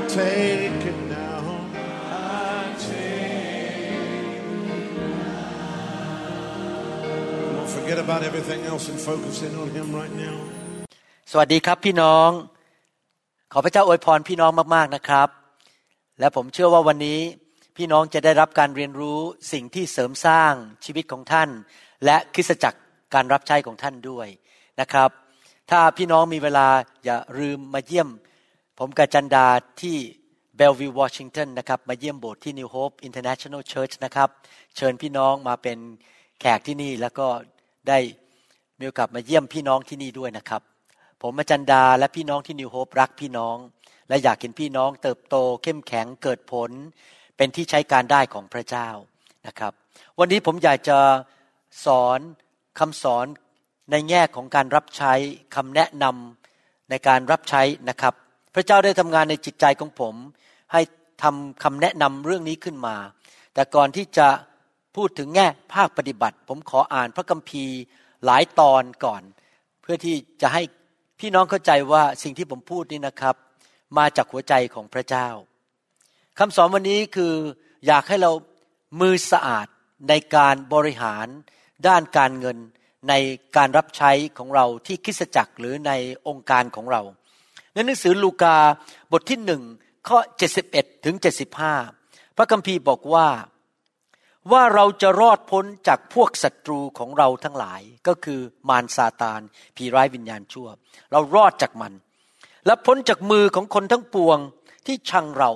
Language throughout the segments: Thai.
I take it now. I take it now. Don't forget about everything else and focus in on Him right now. สวัสดีครับพี่น้อง ขอพระเจ้าอวยพรพี่น้องมากๆนะครับ และผมเชื่อว่าวันนี้พี่น้องจะได้รับการเรียนรู้สิ่งที่เสริมสร้างชีวิตของท่าน และคริสตจักรการรับใช้ของท่านด้วยนะครับ ถ้าพี่น้องมีเวลาอย่าลืมมาเยี่ยม ผมกับจันดาที่เบลวิววอชิงตันนะครับ มาเยี่ยมโบสถ์ที่ New Hope International Church นะครับ เชิญพี่น้องมาเป็นแขกที่นี่แล้วก็ได้มีโอกาสมาเยี่ยมพี่น้องที่นี่ด้วยนะครับ ผมอาจารย์ดาและพี่น้องที่นิวโฮปรักพี่น้อง และอยากเห็นพี่น้องเติบโตเข้มแข็งเกิดผล เป็นที่ใช้การได้ของพระเจ้านะครับ วันนี้ผมอยากจะสอนคำสอนในแง่ของการรับใช้คำแนะนำในการรับใช้นะครับ พระเจ้าได้ทำงานในจิตใจของผม ให้ทำคำแนะนำเรื่องนี้ขึ้นมา แต่ก่อนที่จะพูดถึงแง่ภาคปฏิบัติ ผมขออ่านพระคัมภีร์หลายตอนก่อน เพื่อที่จะให้พี่น้องเข้าใจว่าสิ่งที่ผมพูดนี่นะครับ มาจากหัวใจของพระเจ้าคำสอนวันนี้คืออยากให้เรามือสะอาดในการบริหารด้านการเงินในการรับใช้ของเราที่คริสตจักรหรือในองค์การของเรา ในหนังสือลูกาบทที่หนึ่งข้อ71ถึง75พระคัมภีร์บอกว่าว่าเราจะรอดพ้นจากพวกศัตรูของเราทั้งหลาย ก็คือมารซาตานผีร้ายวิญญาณชั่ว เรารอดจากมัน และพ้นจากมือของคนทั้งปวงที่ชังเรา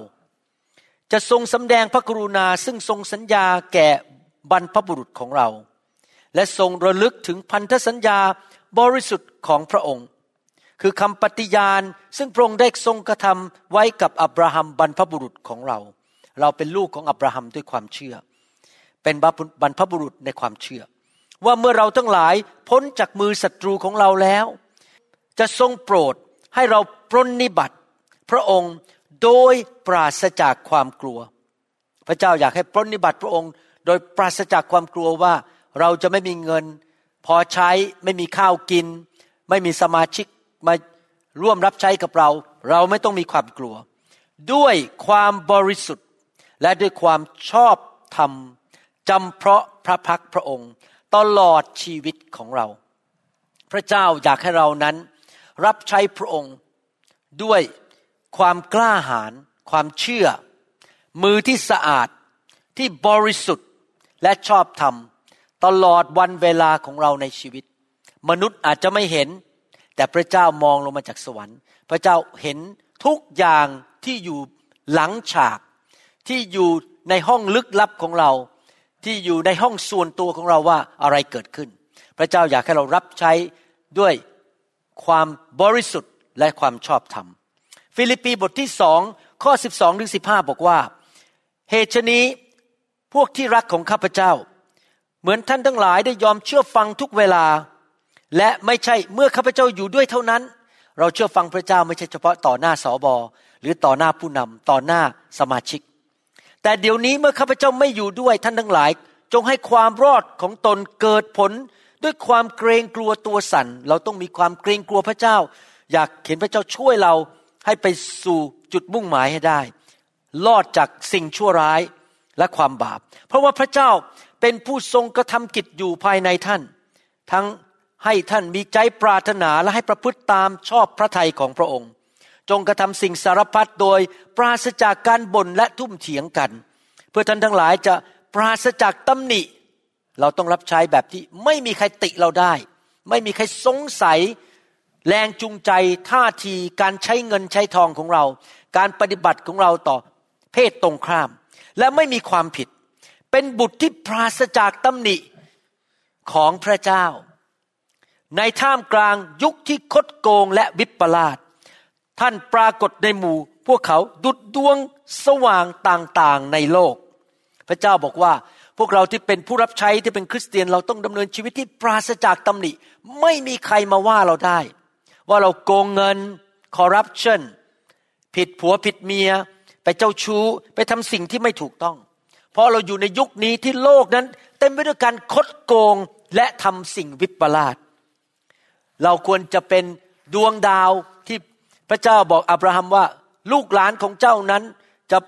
จะทรงสำแดงพระกรุณาซึ่งทรงสัญญาแก่บรรพบุรุษของเรา และทรงระลึกถึงพันธสัญญาบริสุทธิ์ของพระองค์ คือคำปฏิญาณ ซึ่งพระองค์ได้ทรงกระทำไว้กับอับราฮัมบรรพบุรุษของเรา เราเป็นลูกของอับราฮัมด้วยความเชื่อ เป็นบรรพบุรุษในความเชื่อ ว่าเมื่อเราทั้งหลายพ้นจากมือศัตรูของเราแล้ว จะทรงโปรดให้เราปรนนิบัติ พระองค์โดยปราศจากความกลัว พระเจ้าอยากให้ปรนนิบัติพระองค์ โดยปราศจากความกลัวว่าเราจะไม่มีเงิน พอใช้ไม่มีข้าวกิน ไม่มีสมาชิก มาร่วมรับใช้กับเรา เราไม่ต้องมีความกลัว ด้วยความบริสุทธิ์และด้วยความชอบธรรมจำเพราะพระพักพระองค์ ตลอดชีวิตของเรา พระเจ้าอยากให้เรานั้น รับใช้พระองค์ ด้วยความกล้าหาญความเชื่อ มือที่สะอาดที่บริสุทธิ์และชอบธรรม ตลอดวันเวลาของเราในชีวิต มนุษย์อาจจะไม่เห็น แต่พระเจ้ามองลงมาจากสวรรค์ พระเจ้าเห็นทุกอย่างที่อยู่หลังฉาก ที่อยู่ในห้องลึกลับของเรา ที่อยู่ในห้องส่วนตัวของเราว่าอะไรเกิดขึ้น พระเจ้าอยากให้เรารับใช้ด้วยความบริสุทธิ์และความชอบธรรม ฟิลิปปีบทที่สองข้อ 12ถึง15 บอกว่า เหตุนี้พวกที่รักของข้าพเจ้า เหมือนท่านทั้งหลายได้ยอมเชื่อฟังทุกเวลา และไม่ใช่เมื่อข้าพเจ้าอยู่ด้วยเท่านั้น เราเชื่อฟังพระเจ้าไม่ใช่เฉพาะต่อหน้าสอบอหรือต่อหน้าผู้นำต่อหน้าสมาชิก แต่เดี๋ยวนี้เมื่อข้าพเจ้าไม่อยู่ด้วยท่านทั้งหลาย จงให้ความรอดของตนเกิดผลด้วยความเกรงกลัวตัวสัน่น เราต้องมีความเกรงกลัวพระเจ้า อยากเห็นพระเจ้าช่วยเราให้ไปสู่จุดมุ่งหมายให้ได้ รอดจากสิ่งชั่วร้ายและความบาป เพราะว่าพระเจ้าเป็นผู้ทรงกระทำกิจอยู่ภายในท่าน ทั้ง ให้ท่านมีใจปรารถนาและให้ประพฤติตามชอบพระทัยของพระองค์ จงกระทำสิ่งสารพัดโดยปราศจากการบ่นและทุ่มเถียงกัน เพื่อท่านทั้งหลายจะปราศจากตำหนิ เราต้องรับใช้แบบที่ไม่มีใครติเราได้ ไม่มีใครสงสัย แรงจูงใจท่าทีการใช้เงินใช้ทองของเรา การปฏิบัติของเราต่อเพศตรงข้าม และไม่มีความผิด เป็นบุตรที่ปราศจากตำหนิของพระเจ้า ในท่ามกลางยุคที่คดโกงและวิปลาสท่านปรากฏในหมู่ พวกเขาดุดดวงสว่างต่างๆในโลก พระเจ้าบอกว่าพวกเราที่เป็นผู้รับใช้ที่เป็นคริสเตียนเราต้องดำเนินชีวิตที่ปราศจากตำหนิ ไม่มีใครมาว่าเราได้ ว่าเราโกงเงินคอร์รัปชันผิดผัวผิดเมีย ไปเจ้าชู้ไปทำสิ่งที่ไม่ถูกต้อง เพราะเราอยู่ในยุคนี้ที่โลกนั้น เต็มไปด้วยการคดโกงและทำสิ่งวิปลาส เราควรจะเป็นดวงดาวที่พระเจ้าบอกอับราฮัมว่า ลูกหลานของเจ้านั้นจะ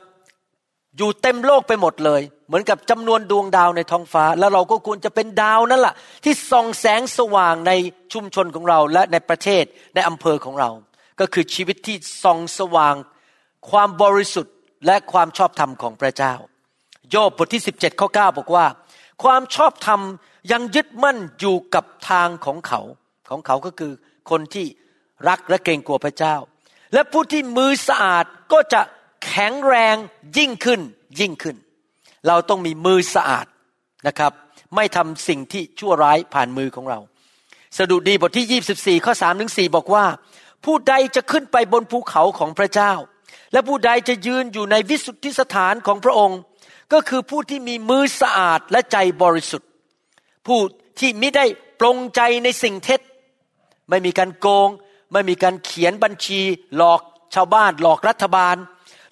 อยู่เต็มโลกไปหมดเลย เหมือนกับจำนวนดวงดาวในท้องฟ้า แล้วเราก็ควรจะเป็นดาวนั่นแหละที่ส่องแสงสว่างในชุมชนของเราและในประเทศในอำเภอของเรา ก็คือชีวิตที่ส่องสว่าง ความบริสุทธิ์และความชอบธรรมของพระเจ้า โยบบทที่ 17ข้อ9บอกว่า ความชอบธรรมยังยึดมั่นอยู่กับทางของเขา ของเขาก็คือคนที่รักและเกรงกลัวพระเจ้า และผู้ที่มือสะอาดก็จะแข็งแรงยิ่งขึ้นยิ่งขึ้น เราต้องมีมือสะอาดนะครับ ไม่ทำสิ่งที่ชั่วร้ายผ่านมือของเรา สดุดีบทที่ 24 ข้อ3ถึง4บอกว่า ผู้ใดจะขึ้นไปบนภูเขาของพระเจ้า และผู้ใดจะยืนอยู่ในวิสุทธิสถานของพระองค์ ก็คือผู้ที่มีมือสะอาดและใจบริสุทธิ์ ผู้ที่ไม่ได้ปรงใจในสิ่งเท็จ ไม่มีการโกง ไม่มีการเขียนบัญชี หลอกชาวบ้าน หลอกรัฐบาล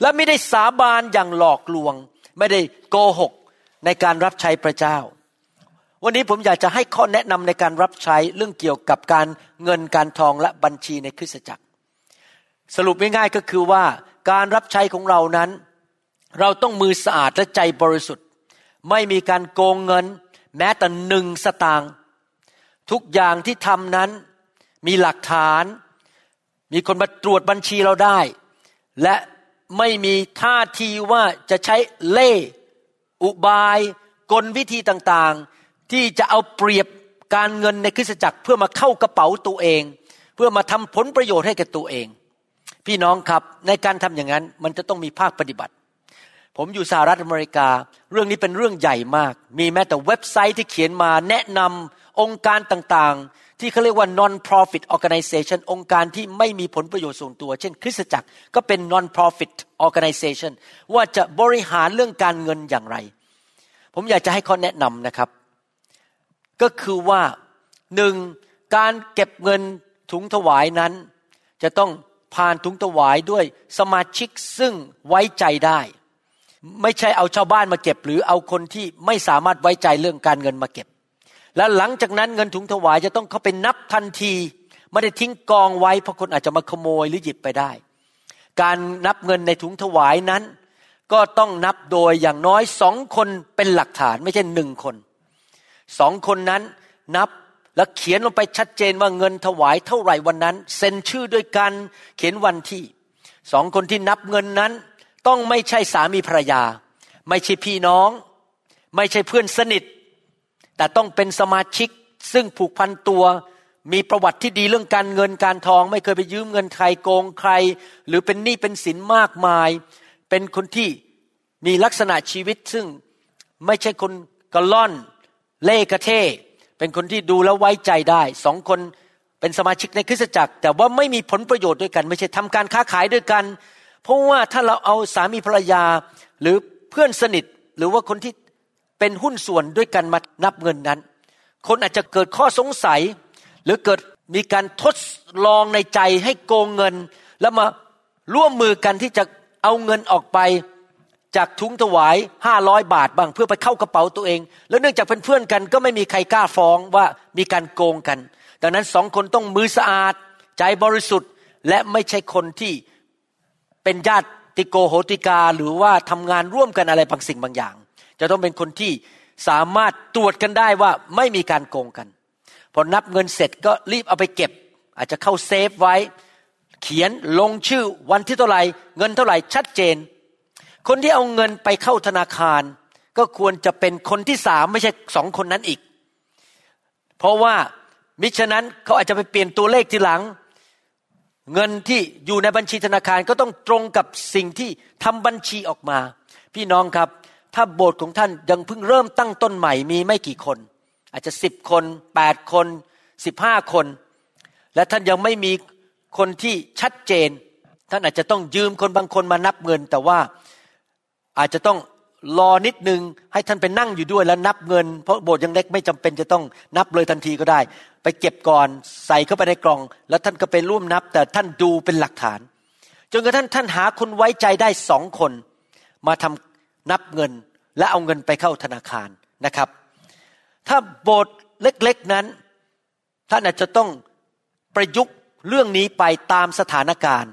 และไม่ได้สาบานอย่างหลอกลวง ไม่ได้โกหกในการรับใช้พระเจ้า วันนี้ผมอยากจะให้ข้อแนะนำในการรับใช้เรื่องเกี่ยวกับการเงินการทองและบัญชีในคริสตจักร สรุปง่ายๆก็คือว่าการรับใช้ของเรานั้น เราต้องมือสะอาดและใจบริสุทธิ์ ไม่มีการโกงเงิน แม้แต่หนึ่งสตางค์ทุกอย่างที่ทำนั้น มีหลักฐาน มีคนมาตรวจบัญชีเราได้ และไม่มีท่าทีว่าจะใช้เล่อุบาย กลวิธีต่างๆ ที่จะเอาเปรียบการเงินในคริสตจักรเพื่อมาเข้ากระเป๋าตัวเอง เพื่อมาทำผลประโยชน์ให้กับตัวเอง พี่น้องครับในการทำอย่างนั้นมันจะต้องมีภาคปฏิบัติ ผมอยู่สหรัฐอเมริกา เรื่องนี้เป็นเรื่องใหญ่มาก มีแม้แต่เว็บไซต์ที่เขียนมาแนะนำองค์การต่างๆ ที่เขาเรียกว่า non-profit organization องค์การที่ไม่มีผลประโยชน์ส่วนตัว เช่น คริสตจักรก็เป็น non-profit organization ว่าจะบริหารเรื่องการเงินอย่างไร ผมอยากจะให้ข้อแนะนำนะครับ ก็คือว่าหนึ่งการเก็บเงินถุงถวายนั้น จะต้องผ่านถุงถวายด้วยสมาชิกซึ่งไว้ใจได้ ไม่ใช่เอาชาวบ้านมาเก็บ หรือเอาคนที่ไม่สามารถไว้ใจเรื่องการเงินมาเก็บ แล้วหลังจากนั้นเงินถุงถวายจะต้องเข้าไปนับทันทีไม่ได้ทิ้งกองไว้เพราะคนอาจจะมาขโมยหรือหยิบไปได้ การนับเงินในถุงถวายนั้น ก็ต้องนับโดยอย่างน้อยสองคนเป็นหลักฐานไม่ใช่หนึ่งคนสองคนนั้นนับแล้วเขียนลงไปชัดเจนว่าเงินถวายเท่าไหร่วันนั้นเซ็นชื่อด้วยกันเขียนวันที่สองคนที่นับเงินนั้น ต้องไม่ใช่สามีภรรยา ไม่ใช่พี่น้อง ไม่ใช่เพื่อนสนิท แต่ต้องเป็นสมาชิกซึ่งผูกพันตัวมีประวัติที่ดีเรื่องการเงินการทอง ไม่เคยไปยืมเงินใครโกงใคร หรือเป็นหนี้เป็นสินมากมาย เป็นคนที่มีลักษณะชีวิตซึ่งไม่ใช่คนกระล่อนเล่กระเทเป็นคนที่ดูแล้วไว้ใจได้สองคนเป็นสมาชิกในคริสตจักร แต่ว่าไม่มีผลประโยชน์ด้วยกัน ไม่ใช่ทำการค้าขายด้วยกัน เพราะว่าถ้าเราเอาสามีภรรยาหรือเพื่อนสนิทหรือว่าคนที่ เป็นหุ้นส่วนด้วยกันมานับเงินนั้น คนอาจจะเกิดข้อสงสัย หรือเกิดมีการทดลองในใจให้โกงเงิน แล้วมาร่วมมือกันที่จะเอาเงินออกไปจากทุงถวายห้าร้อยบาทบ้างเพื่อไปเข้ากระเป๋าตัวเอง แล้วเนื่องจากเป็นเพื่อนกันก็ไม่มีใครกล้าฟ้องว่ามีการโกงกัน ดังนั้นสองคนต้องมือสะอาด ใจบริสุทธิ์ และไม่ใช่คนที่เป็นญาติโกโหติกาหรือว่าทำงานร่วมกันอะไรบางสิ่งบางอย่าง จะต้องเป็นคนที่สามารถตรวจกันได้ว่าไม่มีการโกงกัน พอนับเงินเสร็จก็รีบเอาไปเก็บ อาจจะเข้าเซฟไว้ เขียนลงชื่อวันที่เท่าไหร่เงินเท่าไหร่ชัดเจน คนที่เอาเงินไปเข้าธนาคาร ก็ควรจะเป็นคนที่สามไม่ใช่สองคนนั้นอีก เพราะว่ามิฉะนั้นเขาอาจจะไปเปลี่ยนตัวเลขทีหลัง เงินที่อยู่ในบัญชีธนาคารก็ต้องตรงกับสิ่งที่ทำบัญชีออกมา พี่น้องครับ ถ้าโบสถ์ของท่านยังเพิ่งเริ่มตั้งต้นใหม่มีไม่กี่คน อาจจะสิบคนแปดคนสิบห้าคน และท่านยังไม่มีคนที่ชัดเจน ท่านอาจจะต้องยืมคนบางคนมานับเงิน แต่ว่าอาจจะต้องรอนิดนึงให้ท่านไปนั่งอยู่ด้วยแล้วนับเงิน เพราะโบสถ์ยังเล็กไม่จำเป็นจะต้องนับเลยทันทีก็ได้ ไปเก็บก่อนใส่เข้าไปในกล่อง แล้วท่านก็ไปร่วมนับ แต่ท่านดูเป็นหลักฐาน จนกระทั่งท่านหาคนไว้ใจได้สองคน มาทำ นับเงินและเอาเงินไปเข้าธนาคารนะครับ ถ้าโบสถ์เล็กๆนั้น ท่านอาจจะต้องประยุกต์เรื่องนี้ไปตามสถานการณ์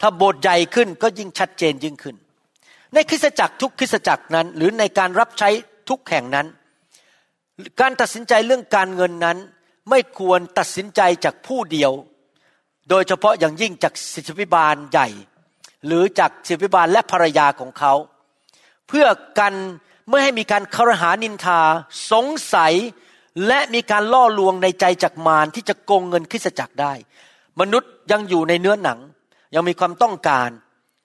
ถ้าโบสถ์ใหญ่ขึ้นก็ยิ่งชัดเจนยิ่งขึ้น ในคริสตจักรทุกคริสตจักรนั้น หรือในการรับใช้ทุกแห่งนั้น การตัดสินใจเรื่องการเงินนั้น ไม่ควรตัดสินใจจากผู้เดียว โดยเฉพาะอย่างยิ่งจากศิษยิบาลใหญ่ หรือจากศิษยิบาลและภรรยาของเขา พื่อกันไม่ให้มีการคารหานินทา สงสัย และมีการล่อลวงในใจจากมารที่จะโกงเงินคริสจักรได้ มนุษย์ยังอยู่ในเนื้อหนัง ยังมีความต้องการ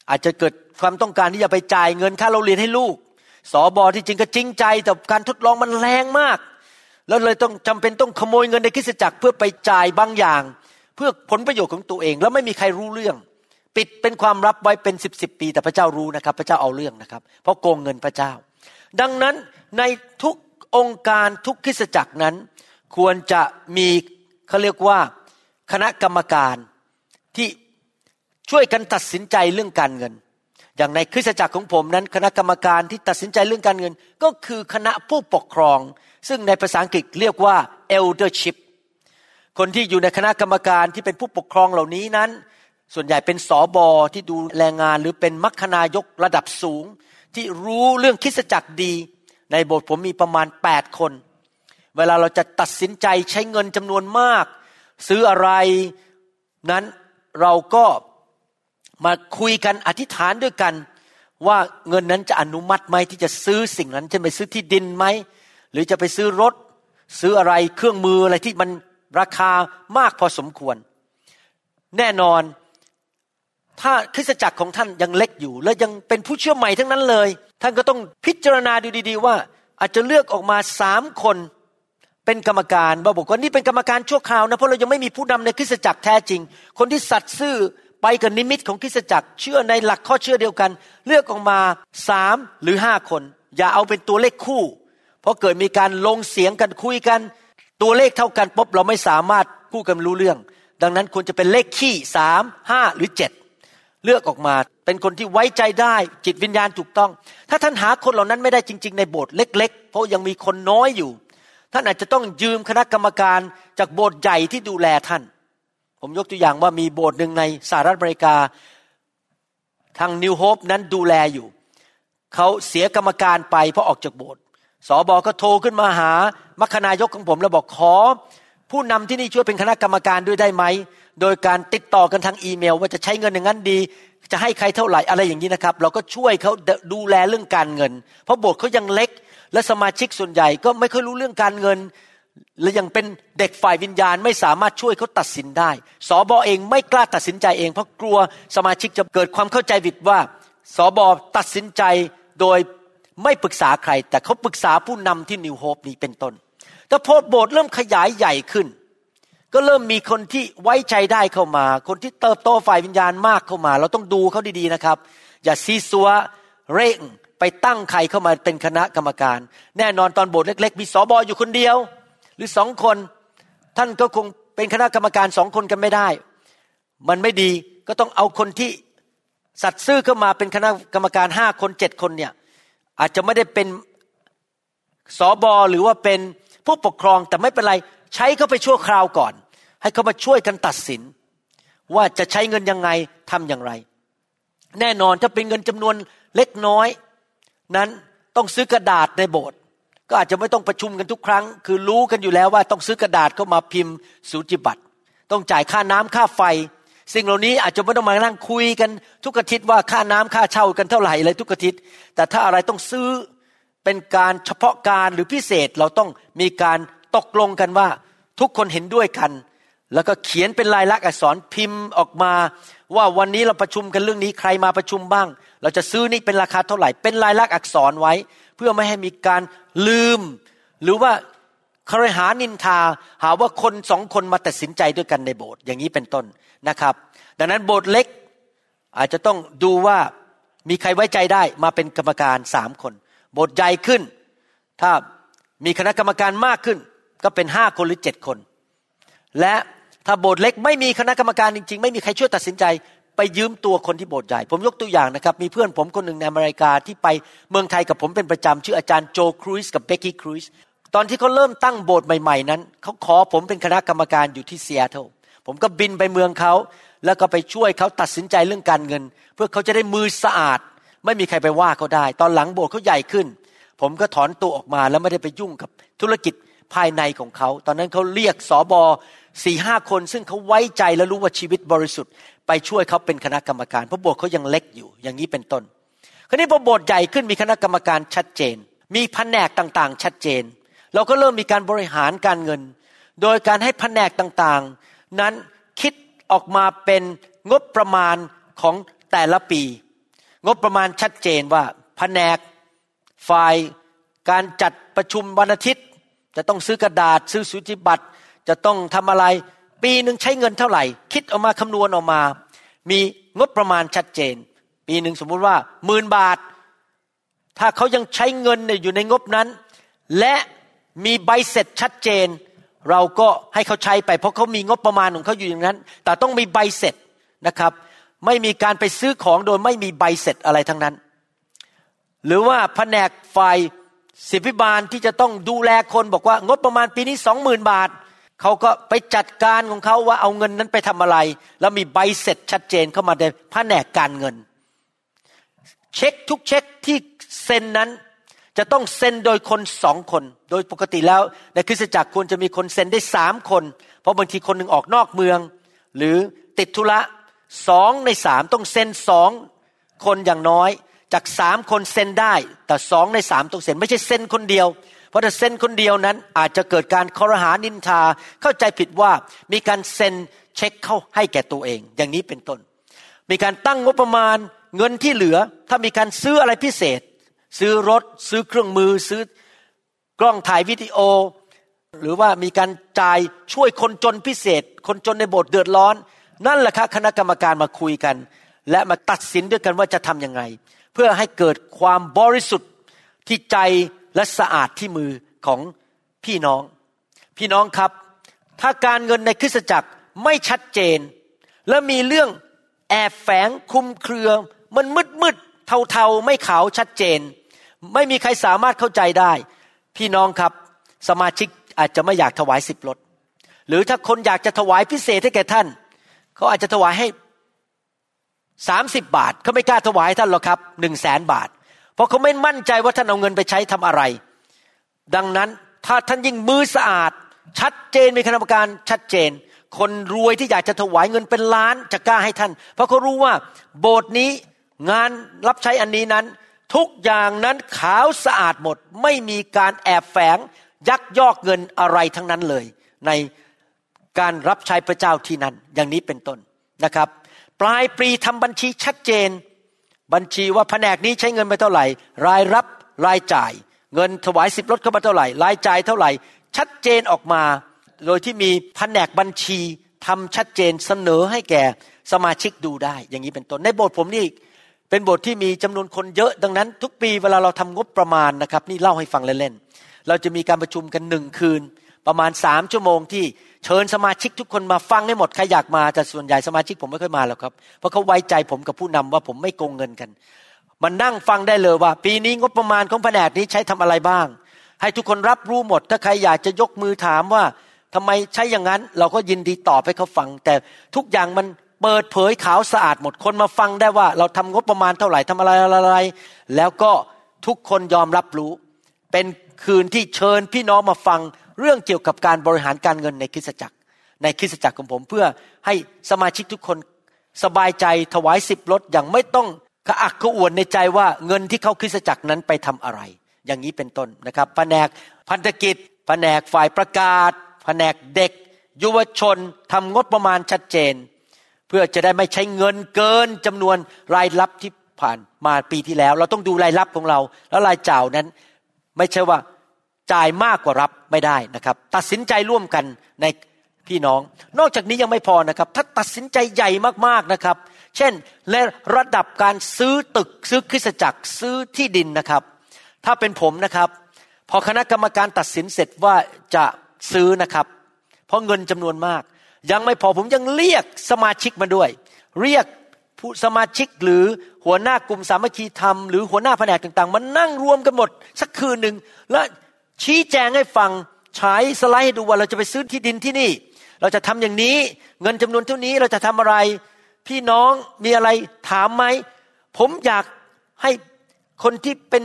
อาจจะเกิดความต้องการที่จะไปจ่ายเงินค่าเราเรียนให้ลูกสอบอที่จริงก็จริงใจแต่การทดลองมันแรงมาก แล้วเลยต้องจำเป็นต้องขโมยเงินในคริสจักรเพื่อไปจ่ายบางอย่าง เพื่อผลประโยชน์ของตัวเอง แล้วไม่มีใครรู้เรื่อง ปิดเป็นความลับไว้เป็นสิบสิบปี แต่พระเจ้ารู้นะครับ พระเจ้าเอาเรื่องนะครับ เพราะโกงเงินพระเจ้า ดังนั้นในทุกองค์การทุกคริสจักรนั้น ควรจะมีเขาเรียกว่าคณะกรรมการที่ช่วยกันตัดสินใจเรื่องการเงิน อย่างในคริสตจักรของผมนั้น คณะกรรมการที่ตัดสินใจเรื่องการเงิน ก็คือคณะผู้ปกครอง ซึ่งในภาษาอังกฤษเรียกว่า eldership คนที่อยู่ในคณะกรรมการที่เป็นผู้ปกครองเหล่านี้นั้น ส่วนใหญ่เป็นสอบอที่ดูแลงงานหรือเป็นมัคคณายกระดับสูง ที่รู้เรื่องคิสจักรดี ในโบสถ์ผมมีประมาณ 8 คน เวลาเราจะตัดสินใจใช้เงินจำนวนมาก ซื้ออะไรนั้นเราก็มาคุยกันอธิษฐานด้วยกัน ว่าเงินนั้นจะอนุมัติไหมที่จะซื้อสิ่งนั้นจะไปซื้อที่ดินไหม หรือจะไปซื้อรถ ซื้ออะไรเครื่องมืออะไรที่มันราคามากพอสมควร แน่นอน ถ้าคริสตจักรของท่านยังเล็กอยู่ และยังเป็นผู้เชื่อใหม่ทั้งนั้นเลย ท่านก็ต้องพิจารณาดูดี ๆ ว่า อาจจะเลือกออกมาสามคนเป็นกรรมการว่าบอกว่านี่เป็นกรรมการชั่วคราวนะเพราะเรายังไม่มีผู้นำในคริสตจักรแท้จริง คนที่สัตย์ซื่อไปกับนิมิตของคริสตจักรเชื่อในหลักข้อเชื่อเดียวกัน เลือกออกมาสามหรือห้าคน อย่าเอาเป็นตัวเลขคู่ เพราะเกิดมีการลงเสียงกันคุยกัน ตัวเลขเท่ากันปุ๊บเราไม่สามารถพูดกันรู้เรื่อง ดังนั้นควรจะเป็นเลขขี้สามห้าหรือเจ็ด เลือกออกมาเป็นคนที่ไว้ใจได้จิตวิญญาณถูกต้อง ถ้าท่านหาคนเหล่านั้นไม่ได้จริง ๆ ในโบสถ์เล็ก ๆ เพราะยังมีคนน้อยอยู่ ท่านอาจจะต้องยืมคณะกรรมการจากโบสถ์ใหญ่ที่ดูแลท่าน ผมยกตัวอย่างว่ามีโบสถ์หนึ่งในสหรัฐอเมริกา ทางนิวโฮปนั้นดูแลอยู่เขาเสียกรรมการไปเพราะออกจากโบสถ์สอบอก็โทรขึ้นมาหามัคคณายกของผมแล้วบอกขอ ผู้นำที่นี่ช่วยเป็นคณะกรรมการด้วยได้ไหม โดยการติดต่อกันทางอีเมล ว่าจะใช้เงินอย่างนั้นดี จะให้ใครเท่าไหร่อะไรอย่างนี้นะครับ เราก็ช่วยเขาดูแลเรื่องการเงิน เพราะโบสถ์เขายังเล็ก และสมาชิกส่วนใหญ่ก็ไม่ค่อยรู้เรื่องการเงิน และยังเป็นเด็กฝ่ายวิญญาณไม่สามารถช่วยเขาตัดสินได้สอบอเองไม่กล้าตัดสินใจเอง เพราะกลัวสมาชิกจะเกิดความเข้าใจผิดว่าสอบอตัดสินใจโดยไม่ปรึกษาใคร แต่เขาปรึกษาผู้นำที่นิวโฮปนี้เป็นต้น แต่พอโบสถ์เริ่มขยายใหญ่ขึ้น ก็เริ่มมีคนที่ไว้ใจได้เข้ามา คนที่เติบโตฝ่ายวิญญาณมากเข้ามา เราต้องดูเขาดีๆนะครับ อย่าซีซัวเร่งไปตั้งใครเข้ามาเป็นคณะกรรมการ แน่นอนตอนโบสถ์เล็ก ๆ มีสอบออยู่คนเดียว หรือสองคน ท่านก็คงเป็นคณะกรรมการสองคนกันไม่ได้ มันไม่ดีก็ต้องเอาคนที่สัตซ์ซื่อเข้ามาเป็นคณะกรรมการห้าคนเจ็ดคนเนี่ยอาจจะไม่ได้เป็นสอบอหรือว่าเป็น ผู้ปกครองแต่ไม่เป็นไรใช้เขาไปชั่วคราวก่อน ให้เขามาช่วยกันตัดสิน ว่าจะใช้เงินยังไงทำอย่างไร แน่นอนถ้าเป็นเงินจำนวนเล็กน้อย นั้นต้องซื้อกระดาษในโบสถ์ก็อาจจะไม่ต้องประชุมกันทุกครั้ง คือรู้กันอยู่แล้วว่าต้องซื้อกระดาษเข้ามาพิมพ์สูจิบัตรต้องจ่ายค่าน้ำค่าไฟ สิ่งเหล่านี้อาจจะไม่ต้องมานั่งคุยกันทุกอาทิตย์ว่าค่าน้ำค่าเช่ากันเท่าไหร่เลยทุกอาทิตย์ แต่ถ้าอะไรต้องซื้อ เป็นการเฉพาะการหรือพิเศษเราต้องมีการตกลงกันว่า ทุกคนเห็นด้วยกัน แล้วก็เขียนเป็นลายลักษณ์อักษรพิมพ์ออกมา ว่าวันนี้เราประชุมกันเรื่องนี้ใครมาประชุมบ้าง เราจะซื้อนี่เป็นราคาเท่าไหร่ เป็นลายลักษณ์อักษรไว้ เพื่อไม่ให้มีการลืม หรือว่าคารหานินทาหาว่าคนสองคนมาตัดสินใจด้วยกันในโบสถ์อย่างนี้เป็นต้นนะครับ ดังนั้นโบสถ์เล็กอาจจะต้องดูว่ามีใครไว้ใจได้มาเป็นกรรมการสามคน โบสถ์ใหญ่ขึ้น ถ้ามีคณะกรรมการมากขึ้น ก็เป็นห้าคนหรือเจ็ดคน และถ้าโบสถ์เล็กไม่มีคณะกรรมการจริง ๆ ไม่มีใครช่วยตัดสินใจ ไปยืมตัวคนที่โบสถ์ใหญ่ ผมยกตัวอย่างนะครับ มีเพื่อนผมคนหนึ่งในอเมริกาที่ไปเมืองไทยกับผมเป็นประจำชื่ออาจารย์โจครูซกับเบกกี้ครูซตอนที่เขาเริ่มตั้งโบสถ์ใหม่ๆนั้นเขาขอผมเป็นคณะกรรมการอยู่ที่ซีแอตเทิลผมก็บินไปเมืองเขาแล้วก็ไปช่วยเขาตัดสินใจเรื่องการเงิน เพื่อเขาจะได้มือสะอาด ไม่มีใครไปว่าเขาได้ ตอนหลังโบสถ์เขาใหญ่ขึ้น ผมก็ถอนตัวออกมาแล้วไม่ได้ไปยุ่งกับธุรกิจภายในของเขา ตอนนั้นเขาเรียกสอบอสี่ห้าคน ซึ่งเขาไว้ใจและรู้ว่าชีวิตบริสุทธิ์ ไปช่วยเขาเป็นคณะกรรมการ เพราะโบสถ์เขายังเล็กอยู่ อย่างนี้เป็นต้น คราวนี้พอโบสถ์ใหญ่ขึ้นมีคณะกรรมการชัดเจน มีแผนกต่างๆ ชัดเจน เราก็เริ่มมีการบริหารการเงิน โดยการให้แผนกต่างๆ นั้นคิดออกมาเป็นงบประมาณของแต่ละปี งบประมาณชัดเจนว่าแผนกฝ่ายการจัดประชุมวันอาทิตย์ จะต้องซื้อกระดาษซื้อสุจิบัตรจะต้องทำอะไร ปีหนึ่งใช้เงินเท่าไหร่ คิดออกมาคำนวณออกมา มีงบประมาณชัดเจน ปีหนึ่งสมมุติว่าหมื่นบาท ถ้าเขายังใช้เงินอยู่ในงบนั้น และมีใบเสร็จชัดเจน เราก็ให้เขาใช้ไป เพราะเขามีงบประมาณของเขาอยู่อย่างนั้น แต่ต้องมีใบเสร็จนะครับ ไม่มีการไปซื้อของโดยไม่มีใบเสร็จอะไรทั้งนั้น หรือว่าแผนกฝ่ายศิบิบาลที่จะต้องดูแลคนบอกว่างบประมาณปีนี้สองหมื่นบาทเขาก็ไปจัดการของเขาว่าเอาเงินนั้นไปทำอะไร แล้วมีใบเสร็จชัดเจนเข้ามาในแผนกการเงิน เช็คทุกเช็คที่เซ็นนั้นจะต้องเซ็นโดยคนสองคน โดยปกติแล้วในคริสตจักรควรจะมีคนเซ็นได้สามคน เพราะบางทีคนหนึ่งออกนอกเมือง หรือติดธุระ สองในสามต้องเซ็นสองคนอย่างน้อย จากสามคนเซ็นได้ แต่สองในสามต้องเซ็นไม่ใช่เซ็นคนเดียว เพราะถ้าเซ็นคนเดียวนั้นอาจจะเกิดการคอรหานินทาเข้าใจผิดว่ามีการเซ็นเช็คเข้าให้แก่ตัวเอง อย่างนี้เป็นต้น มีการตั้งงบประมาณเงินที่เหลือ ถ้ามีการซื้ออะไรพิเศษ ซื้อรถ ซื้อเครื่องมือ ซื้อกล้องถ่ายวิดีโอหรือว่ามีการจ่ายช่วยคนจนพิเศษ คนจนในโบสถ์เดือดร้อน นั่นแหละครับคณะกรรมการมาคุยกัน และมาตัดสินด้วยกันว่าจะทำยังไง เพื่อให้เกิดความบริสุทธิ์ที่ใจและสะอาดที่มือของพี่น้อง พี่น้องครับ ถ้าการเงินในคริสตจักรไม่ชัดเจน และมีเรื่องแอบแฝงคุมเครือ มันมืดมืดเทาเทาไม่ขาวชัดเจน ไม่มีใครสามารถเข้าใจได้ พี่น้องครับ สมาชิกอาจจะไม่อยากถวายสิบรถหรือถ้าคนอยากจะถวายพิเศษให้แก่ท่าน เขาอาจจะถวายให้สามสิบบาทเขาไม่กล้าถวายท่านหรอกครับหนึ่งแสนบาท เพราะเขาไม่มั่นใจว่าท่านเอาเงินไปใช้ทำอะไร ดังนั้นถ้าท่านยิ่งมือสะอาด ชัดเจนมีคณะกรรมการชัดเจน คนรวยที่อยากจะถวายเงินเป็นล้านจะกล้าให้ท่าน เพราะเขารู้ว่าโบสถ์นี้งานรับใช้อันนี้นั้น ทุกอย่างนั้นขาวสะอาดหมด ไม่มีการแอบแฝงยักยอกเงินอะไรทั้งนั้นเลย ใน การรับใช้พระเจ้าที่นั้นอย่างนี้เป็นต้นนะครับ ปลายปีทำบัญชีชัดเจน บัญชีว่าแผนกนี้ใช้เงินไปเท่าไหร่ รายรับรายจ่าย เงินถวายสิบรถเข้ามาเท่าไหร่รายจ่ายเท่าไหร่ ชัดเจนออกมา โดยที่มีแผนกบัญชีทำชัดเจนเสนอให้แก่สมาชิกดูได้ อย่างนี้เป็นต้นในโบสถ์ผมนี่เป็นโบสถ์ที่มีจำนวนคนเยอะ ดังนั้นทุกปีเวลาเราทำงบประมาณนะครับ นี่เล่าให้ฟังเล่นๆเราจะมีการประชุมกันหนึ่งคืน ประมาณสามชั่วโมงที่ เชิญสมาชิกทุกคนมาฟังให้หมดใครอยากมาแต่ส่วนใหญ่สมาชิกผมไม่ค่อยมาหรอกครับ เพราะเขาไว้ใจผมกับผู้นำว่าผมไม่โกงเงินกันมันนั่งฟังได้เลยว่า ปีนี้งบประมาณของแผนกนี้ใช้ทำอะไรบ้าง ให้ทุกคนรับรู้หมด ถ้าใครอยากจะยกมือถามว่าทำไมใช้อย่างนั้น เราก็ยินดีตอบให้เขาฟัง แต่ทุกอย่างมันเปิดเผยขาวสะอาดหมดคนมาฟังได้ว่า เราทำงบประมาณเท่าไหร่ทำอะไรอะไร แล้วก็ทุกคนยอมรับรู้ เป็นคืนที่เชิญพี่น้องมาฟัง เรื่องเกี่ยวกับการบริหารการเงินในคริสตจักร ในคริสตจักรของผมเพื่อให้สมาชิกทุกคนสบายใจถวายสิบรถอย่างไม่ต้องกระอักกระอ่วนในใจว่าเงินที่เข้าคริสตจักรนั้นไปทำอะไร อย่างนี้เป็นต้นนะครับแผนกพันธกิจแผนกฝ่ายประกาศแผนกเด็ก ยุวชนทำงบประมาณชัดเจน เพื่อจะได้ไม่ใช้เงินเกินจำนวนรายรับที่ผ่านมาปีที่แล้ว เราต้องดูรายรับของเรา แล้วรายจ่ายนั้น ไม่ใช่ว่า จ่ายมากกว่ารับไม่ได้นะครับ ตัดสินใจร่วมกันในพี่น้อง นอกจากนี้ยังไม่พอนะครับ ถ้าตัดสินใจใหญ่มากๆนะครับ เช่นในระดับการซื้อตึกซื้อคริสตจักรซื้อที่ดินนะครับ ถ้าเป็นผมนะครับ พอคณะกรรมการตัดสินเสร็จว่าจะซื้อนะครับ เพราะเงินจำนวนมาก ยังไม่พอผมยังเรียกสมาชิกมาด้วย เรียกผู้สมาชิกหรือหัวหน้ากลุ่มสามัคคีธรรมหรือหัวหน้าแผนกต่างๆมานั่งรวมกันหมดสักคืนหนึ่งและ ชี้แจงให้ฟังฉายสไลด์ให้ดูว่าเราจะไปซื้อที่ดินที่นี่ เราจะทำอย่างนี้เงินจำนวนเท่านี้เราจะทำอะไร พี่น้องมีอะไรถามไหม ผมอยากให้คนที่เป็น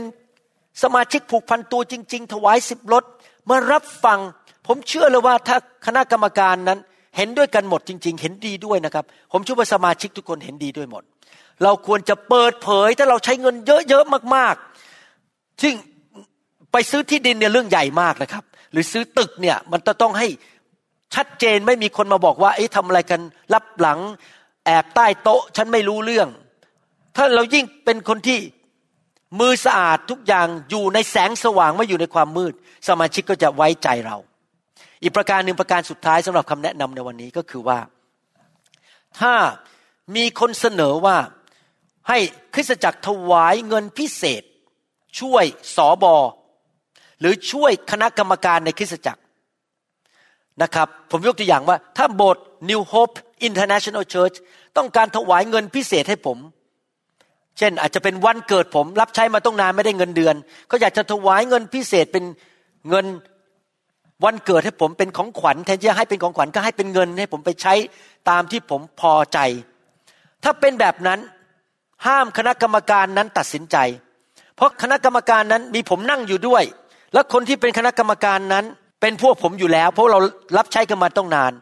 สมาชิกผูกพันตัวจริง ๆ ถวายสิบรถมารับฟัง ผมเชื่อเลยว่าถ้าคณะกรรมการนั้นเห็นด้วยกันหมดจริง ๆ เห็นดีด้วยนะครับ ผมเชื่อว่าสมาชิกทุกคนเห็นดีด้วยหมด เราควรจะเปิดเผยถ้าเราใช้เงินเยอะๆมากๆซึ่ง ไปซื้อที่ดินเนี่ยเรื่องใหญ่มากนะครับ หรือซื้อตึกเนี่ยมันจะต้องให้ชัดเจนไม่มีคนมาบอกว่าเอ๊ะทำอะไรกันรับหลังแอบใต้โต๊ะ ฉันไม่รู้เรื่อง ถ้าเรายิ่งเป็นคนที่มือสะอาดทุกอย่างอยู่ในแสงสว่างไม่อยู่ในความมืด สมาชิกก็จะไว้ใจเรา อีกประการหนึ่งประการสุดท้ายสำหรับคำแนะนำในวันนี้ก็คือว่า ถ้ามีคนเสนอว่าให้คริสตจักรถวายเงินพิเศษ ช่วยสอบอ หรือช่วยคณะกรรมการในคริสตจักรนะครับ ผมยกตัวอย่างว่า ถ้าโบสถ์ New Hope International Church ต้องการถวายเงินพิเศษให้ผม เช่นอาจจะเป็นวันเกิดผม รับใช้มาต้องนานไม่ได้เงินเดือน ก็อยากจะถวายเงินพิเศษเป็นเงินวันเกิดให้ผมเป็นของขวัญแทนที่จะให้เป็นของขวัญก็ให้เป็นเงินให้ผมไปใช้ตามที่ผมพอใจ ถ้าเป็นแบบนั้นห้ามคณะกรรมการนั้นตัดสินใจ เพราะคณะกรรมการนั้นมีผมนั่งอยู่ด้วย และคนที่เป็นคณะกรรมการนั้น เป็นพวกผมอยู่แล้ว เพราะเรารับใช้กันมาต้องนาน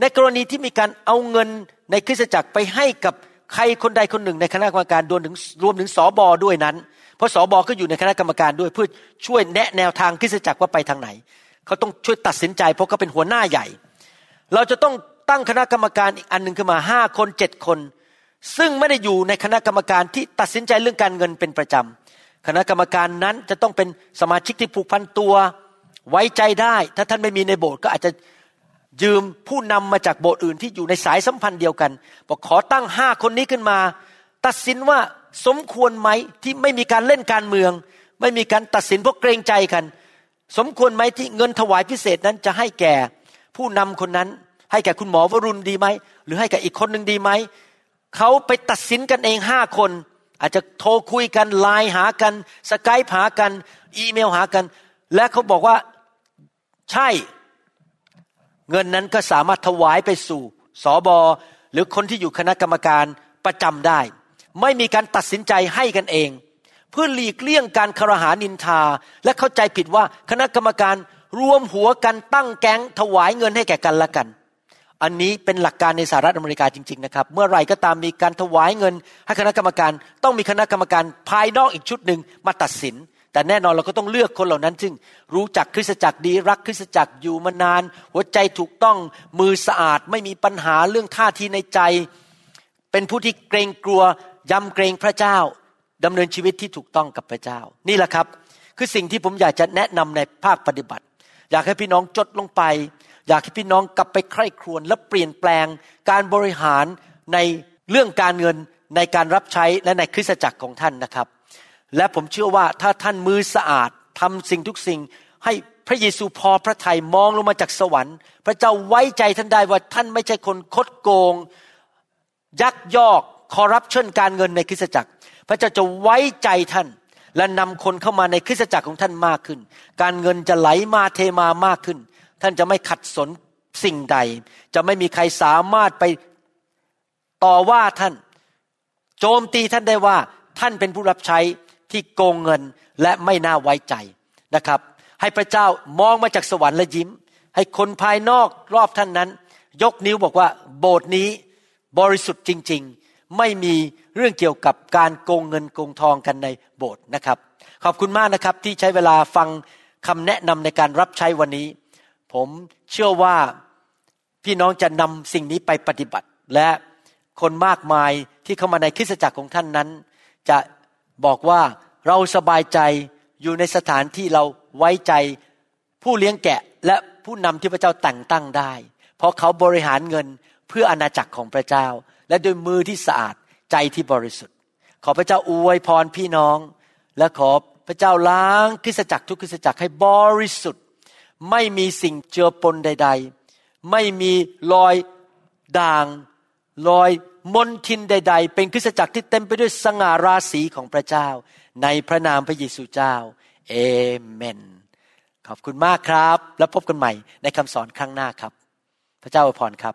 ในกรณีที่มีการเอาเงินในคริสตจักรไปให้กับใครคนใดคนหนึ่งในคณะกรรมการรวมถึงรวมถึงสอบอด้วยนั้น เพราะสอบอก็อยู่ในคณะกรรมการด้วยเพื่อช่วยแนะแนวทางคริสตจักรว่าไปทางไหน เขาต้องช่วยตัดสินใจ เพราะเขาเป็นหัวหน้าใหญ่ เราจะต้องตั้งคณะกรรมการอีกอันหนึ่งขึ้นมาห้าคนเจ็ดคน ซึ่งไม่ได้อยู่ในคณะกรรมการที่ตัดสินใจเรื่องการเงินเป็นประจำ คณะกรรมการนั้นจะต้องเป็นสมาชิกที่ผูกพันตัวไว้ใจได้ ถ้าท่านไม่มีในโบสถ์ก็อาจจะยืมผู้นำมาจากโบสถ์อื่นที่อยู่ในสายสัมพันธ์เดียวกันบอกขอตั้งห้าคนนี้ขึ้นมา ตัดสินว่าสมควรไหมที่ไม่มีการเล่นการเมือง ไม่มีการตัดสินเพราะเกรงใจกัน สมควรไหมที่เงินถวายพิเศษนั้นจะให้แก่ ผู้นำคนนั้น ให้แก่คุณหมอวรุณดีไหมหรือให้แก่อีกคนหนึ่งดีไหมเขาไปตัดสินกันเองห้าคน อาจจะโทรคุยกันไลน์หากันสกายหากัน อีเมลหากัน และเขาบอกว่าใช่ เงินนั้นก็สามารถถวายไปสู่สอบอหรือคนที่อยู่คณะกรรมการประจำได้ ไม่มีการตัดสินใจให้กันเอง เพื่อหลีกเลี่ยงการคารหานินทา และเข้าใจผิดว่าคณะกรรมการรวมหัวกันตั้งแก๊งถวายเงินให้แก่กันและกัน อันนี้เป็นหลักการในสหรัฐอเมริกาจริง ๆ นะครับ เมื่อไรก็ตามมีการถวายเงินให้คณะกรรมการ ต้องมีคณะกรรมการภายนอกอีกชุดหนึ่งมาตัดสิน แต่แน่นอนเราก็ต้องเลือกคนเหล่านั้น ซึ่งรู้จักคริสตจักรดีรักคริสตจักรอยู่มานาน หัวใจถูกต้องมือสะอาดไม่มีปัญหาเรื่องท่าทีในใจ เป็นผู้ที่เกรงกลัวยำเกรงพระเจ้าดำเนินชีวิตที่ถูกต้องกับพระเจ้า นี่แหละครับ คือสิ่งที่ผมอยากจะแนะนำในภาคปฏิบัติ อยากให้พี่น้องจดลงไป อยากให้พี่น้องกลับไปใคร่ครวญและเปลี่ยนแปลงการบริหารในเรื่องการเงินในการรับใช้และในคริสตจักรของท่านนะครับ และผมเชื่อว่าถ้าท่านมือสะอาดทำสิ่งทุกสิ่ง ให้พระเยซูพอพระทัยมองลงมาจากสวรรค์ พระเจ้าไว้ใจท่านได้ว่าท่านไม่ใช่คนคดโกง ยักยอกคอร์รัปชันการเงินในคริสตจักร พระเจ้าจะไว้ใจท่านและนำคนเข้ามาในคริสตจักรของท่านมากขึ้น การเงินจะไหลมาเทมามากขึ้น ท่านจะไม่ขัดสนสิ่งใด จะไม่มีใครสามารถไปต่อว่าท่าน โจมตีท่านได้ว่าท่านเป็นผู้รับใช้ที่โกงเงินและไม่น่าไว้ใจนะครับ ให้พระเจ้ามองมาจากสวรรค์และยิ้ม ให้คนภายนอกรอบท่านนั้น ยกนิ้วบอกว่า โบสถ์นี้บริสุทธิ์จริง ๆ ไม่มีเรื่องเกี่ยวกับการโกงเงินโกงทองกันในโบสถ์นะครับ ขอบคุณมากนะครับที่ใช้เวลาฟังคำแนะนำในการรับใช้วันนี้ ผมเชื่อว่าพี่น้องจะนำสิ่งนี้ไปปฏิบัติ และคนมากมายที่เข้ามาในคริสตจักรของท่านนั้น จะบอกว่าเราสบายใจอยู่ในสถานที่เราไว้ใจผู้เลี้ยงแกะและผู้นำที่พระเจ้าแต่งตั้งได้ เพราะเขาบริหารเงินเพื่ออนาจักรของพระเจ้า และด้วยมือที่สะอาดใจที่บริสุทธิ์ ขอพระเจ้าอวยพรพี่น้อง และขอพระเจ้าล้างคริสตจักรทุกคริสตจักรให้บริสุทธิ์ ไม่มีสิ่งเจือปนใด ๆ ไม่มีรอยด่างรอยมนทินใด ๆ เป็นคริสตจักรที่เต็มไปด้วยสง่าราศีของพระเจ้า ในพระนามพระเยซูเจ้า เอเมน ขอบคุณมากครับ แล้วพบกันใหม่ในคำสอนครั้งหน้าครับ พระเจ้าอวยพรครับ